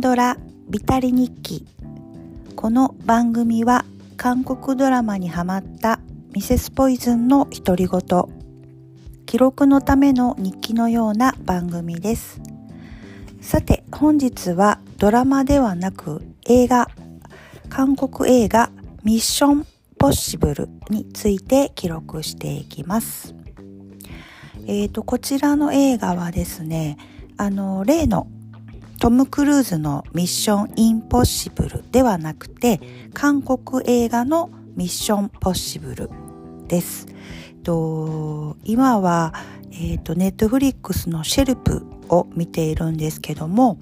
ドラビタリ日記。この番組は韓国ドラマにハマったミセスポイズンの独り言。記録のための日記のような番組です。さて本日はドラマではなく映画韓国映画ミッションポッシブルについて記録していきます。えーとこちらの映画はですねあの例のトム・クルーズのミッション・インポッシブルではなくて、韓国映画のミッション・ポッシブルです。と今は、えっ、ー、と、ネットフリックスのシェルプを見ているんですけども、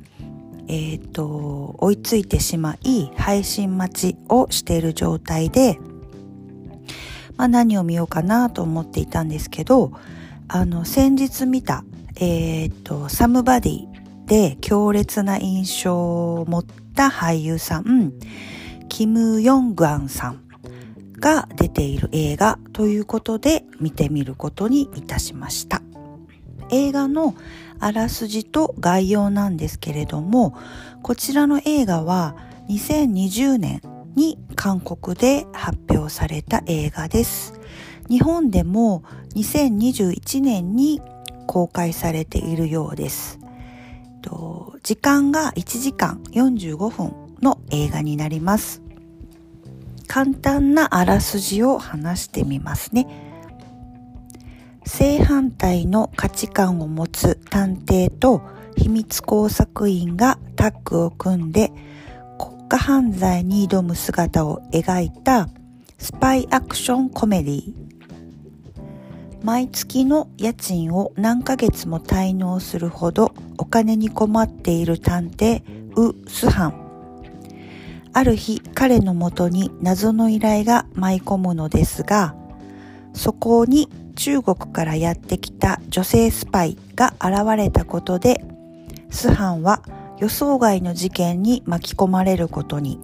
えっ、ー、と、追いついてしまい、配信待ちをしている状態で、まあ何を見ようかなと思っていたんですけど、あの、先日見た、えっ、ー、と、サムバディで強烈な印象を持った俳優さん、キム・ヨングアンさんが出ている映画ということで見てみることにいたしました。映画のあらすじと概要なんですけれども、こちらの映画は2020年に韓国で発表された映画です。日本でも2021年に公開されているようです。と、時間が1時間45分の映画になります。簡単なあらすじを話してみますね。正反対の価値観を持つ探偵と秘密工作員がタッグを組んで国家犯罪に挑む姿を描いたスパイアクションコメディ毎月の家賃を何ヶ月も滞納するほどお金に困っている探偵ウ・スハン。ある日彼のもとに謎の依頼が舞い込むのですが、そこに中国からやってきた女性スパイが現れたことで、スハンは予想外の事件に巻き込まれることに。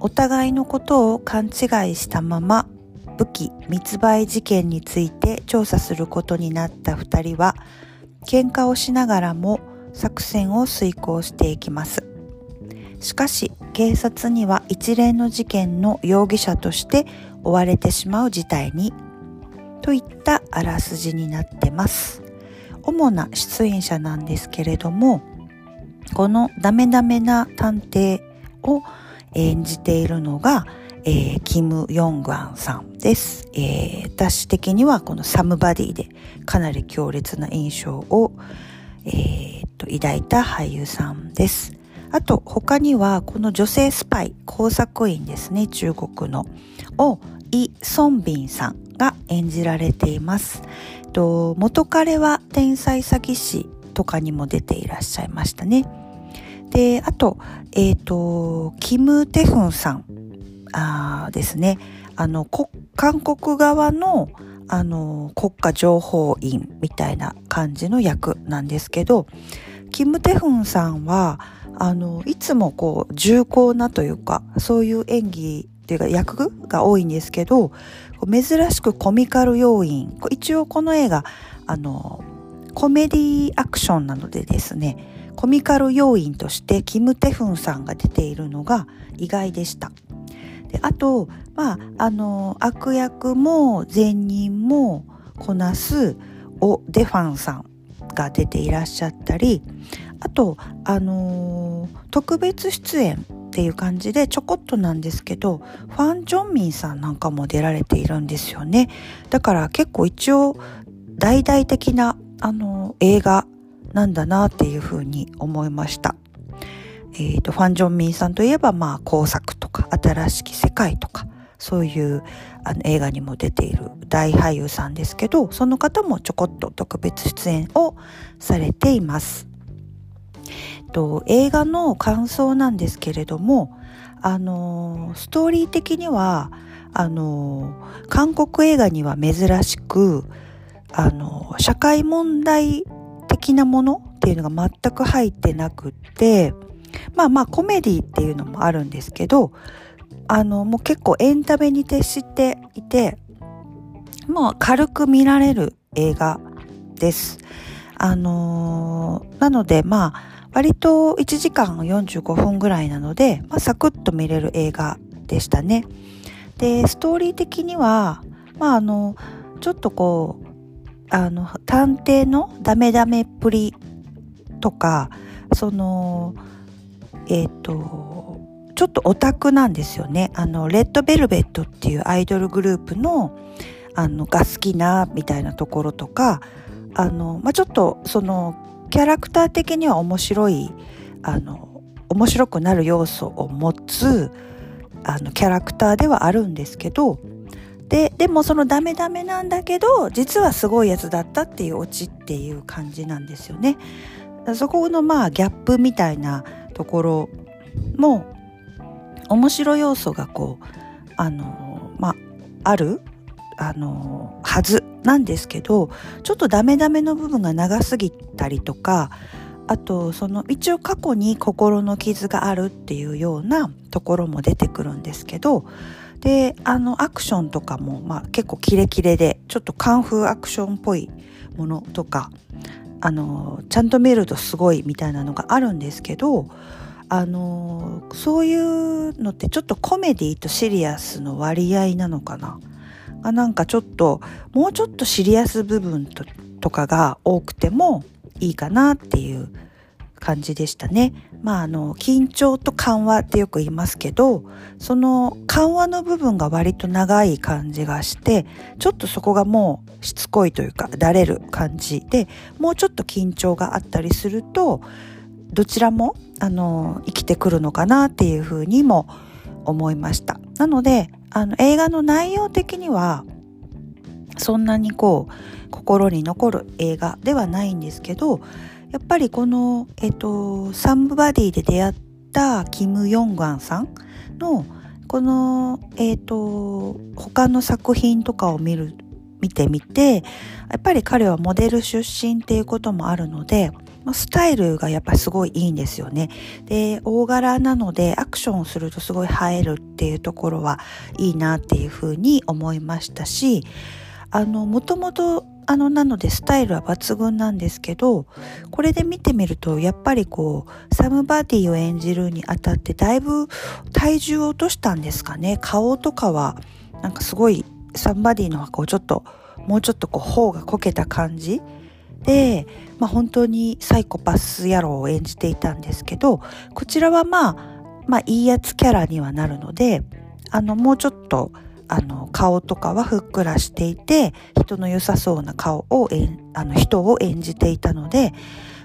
お互いのことを勘違いしたまま武器密売事件について調査することになった2人は喧嘩をしながらも作戦を遂行していきます。しかし警察には一連の事件の容疑者として追われてしまう事態にといったあらすじになってます。主な出演者なんですけれどもこのダメダメな探偵を演じているのがえー、キム・ヨングアンさんです、えー、私的にはこのサムバディでかなり強烈な印象を、えー、と抱いた俳優さんです。あと他にはこの女性スパイ工作員ですね中国のをイ・ソンビンさんが演じられています。と元彼は天才詐欺師とかにも出ていらっしゃいましたね。で、あと、えっ、ー、と、キム・テフンさんあですね、あの、韓国側の、あの、国家情報院みたいな感じの役なんですけど、キム・テフンさんは、あの、いつもこう、重厚なというか、そういう演技っていうか役が多いんですけど、珍しくコミカル要因、一応この映画、あの、コメディアクションなのでですね、コミカル要因としてキム・テフンさんが出ているのが意外でした。であと、まあ、あの悪役も善人もこなすオ・デファンさんが出ていらっしゃったりあとあの特別出演っていう感じでちょこっとなんですけどファン・ジョンミンさんなんかも出られているんですよね。だから結構一応大々的なあの映画なんだなっていうふうに思いました。えーと、ファン・ジョンミンさんといえば、まあ、工作とか、新しき世界とか、そういうあの映画にも出ている大俳優さんですけど、その方もちょこっと特別出演をされています。と映画の感想なんですけれども、あのストーリー的には、あの韓国映画には珍しく、あの社会問題的なものっていうのが全く入ってなくって、まあまあコメディっていうのもあるんですけど、あの、もう結構エンタメに徹していて、もう軽く見られる映画です。あのー、なのでまあ、割と1時間45分ぐらいなので、まあ、サクッと見れる映画でしたね。で、ストーリー的には、まああの、ちょっとこう、あの、探偵のダメダメっぷりとか、その、えっ、ー、と、ちょっとオタクなんですよね。あの、レッドベルベットっていうアイドルグループの、あの、が好きな、みたいなところとか、あの、まあ、ちょっと、その、キャラクター的には面白い、あの、面白くなる要素を持つ、あの、キャラクターではあるんですけど、で、でもそのダメダメなんだけど、実はすごいやつだったっていうオチっていう感じなんですよね。そこのまあギャップみたいなところも面白要素がこうあのまああるあのはずなんですけどちょっとダメダメの部分が長すぎたりとかあとその一応過去に心の傷があるっていうようなところも出てくるんですけどであのアクションとかも、まあ、結構キレキレでちょっとカンフーアクションっぽいものとかあのちゃんと見るとすごいみたいなのがあるんですけどあのそういうのってちょっとコメディとシリアスの割合なのかな？あなんかちょっともうちょっとシリアス部分ととかが多くてもいいかなっていう感じでしたね。まああの緊張と緩和ってよく言いますけどその緩和の部分が割と長い感じがしてちょっとそこがもうしつこいというかだれる感じでもうちょっと緊張があったりするとどちらもあの生きてくるのかなっていうふうにも思いました。なのであの映画の内容的にはそんなにこう心に残る映画ではないんですけどやっぱりこの、えっと、サムバディで出会ったキム・ヨンガンさんのこの、えっと、他の作品とかを見る、見てみて、やっぱり彼はモデル出身っていうこともあるので、スタイルがやっぱりすごいいいんですよね。で、大柄なのでアクションをするとすごい映えるっていうところはいいなっていうふうに思いましたし、あの、もともとあの、なのでスタイルは抜群なんですけど、これで見てみると、やっぱりこう、サムバディを演じるにあたってだいぶ体重を落としたんですかね。顔とかは、なんかすごい、サムバディのはこうちょっと、もうちょっとこう、頬がこけた感じで、まあ本当にサイコパス野郎を演じていたんですけど、こちらはまあ、まあいいやつキャラにはなるので、あの、もうちょっと、あの、顔とかはふっくらしていて、人の良さそうな顔を、あの、人を演じていたので、やっ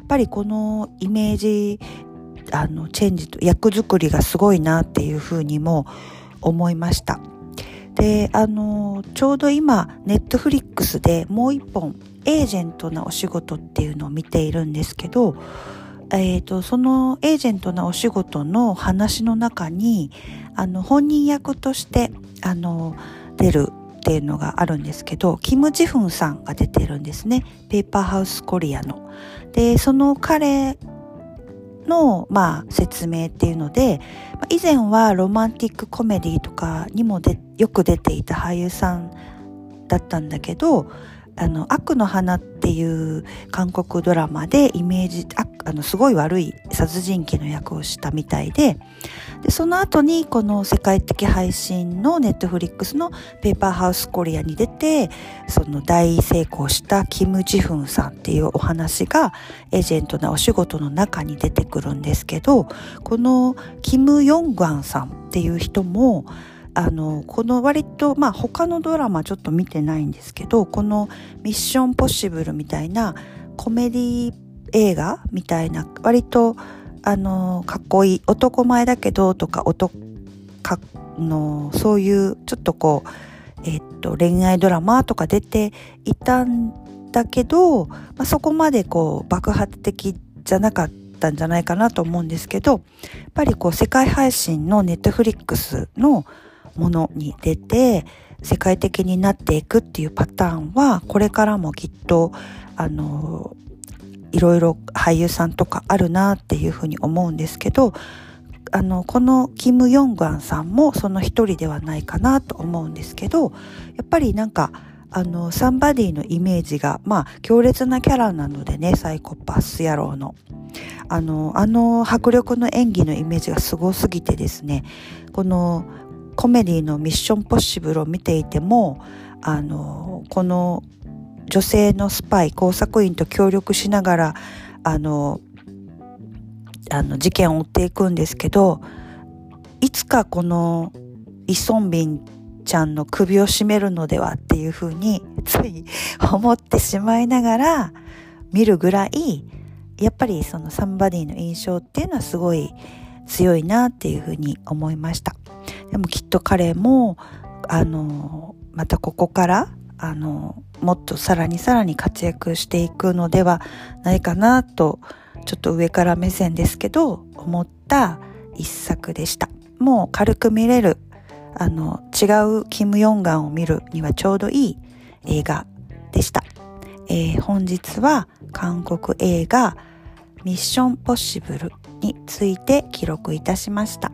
ぱりこのイメージ、あの、チェンジと役作りがすごいなっていうふうにも思いました。で、あの、ちょうど今、ネットフリックスでもう一本、エージェントなお仕事っていうのを見ているんですけど、え、ー、と、そのエージェントなお仕事の話の中に、あの、本人役として、あの、出るっていうのがあるんですけど、キム・ジフンさんが出てるんですね。ペーパーハウスコリアの。で、その彼の、まあ、説明っていうので、以前はロマンティックコメディとかにもでよく出ていた俳優さんだったんだけど、あの、悪の花っていう韓国ドラマでイメージ、ああの、すごい悪い殺人鬼の役をしたみたいで、で、その後にこの世界的配信のネットフリックスのペーパーハウスコリアに出て、その大成功したキム・ジフンさんっていうお話がエージェントなお仕事の中に出てくるんですけど、このキム・ヨングアンさんっていう人も、あの、この割と、まあ他のドラマちょっと見てないんですけど、このミッションポッシブルみたいなコメディ映画みたいな、割と、あの、かっこいい、男前だけどとか、男、か、の、そういうちょっとこう、えっと、恋愛ドラマとか出ていたんだけど、まあ、そこまでこう爆発的じゃなかったんじゃないかなと思うんですけど、やっぱりこう世界配信のネットフリックスのものに出て世界的になっていくっていうパターンはこれからもきっとあのいろいろ俳優さんとかあるなっていうふうに思うんですけどあのこのキム・ヨングアンさんもその一人ではないかなと思うんですけどやっぱりなんかあのサンバディのイメージがまあ強烈なキャラなのでねサイコパス野郎の。あのあの迫力の演技のイメージがすごすぎてですねこのコメディのミッションポッシブルを見ていてもあのこの女性のスパイ工作員と協力しながらあのあの事件を追っていくんですけどいつかこのイ・ソンビンちゃんの首を絞めるのではっていうふうについ思ってしまいながら見るぐらいやっぱりそのサンバディの印象っていうのはすごい強いなっていうふうに思いました。でもきっと彼もあのまたここからあのもっとさらにさらに活躍していくのではないかなとちょっと上から目線ですけど思った一作でした。もう軽く見れるあの違うキム・ヨンガンを見るにはちょうどいい映画でした、えー、本日は韓国映画ミッションポッシブルについて記録いたしました。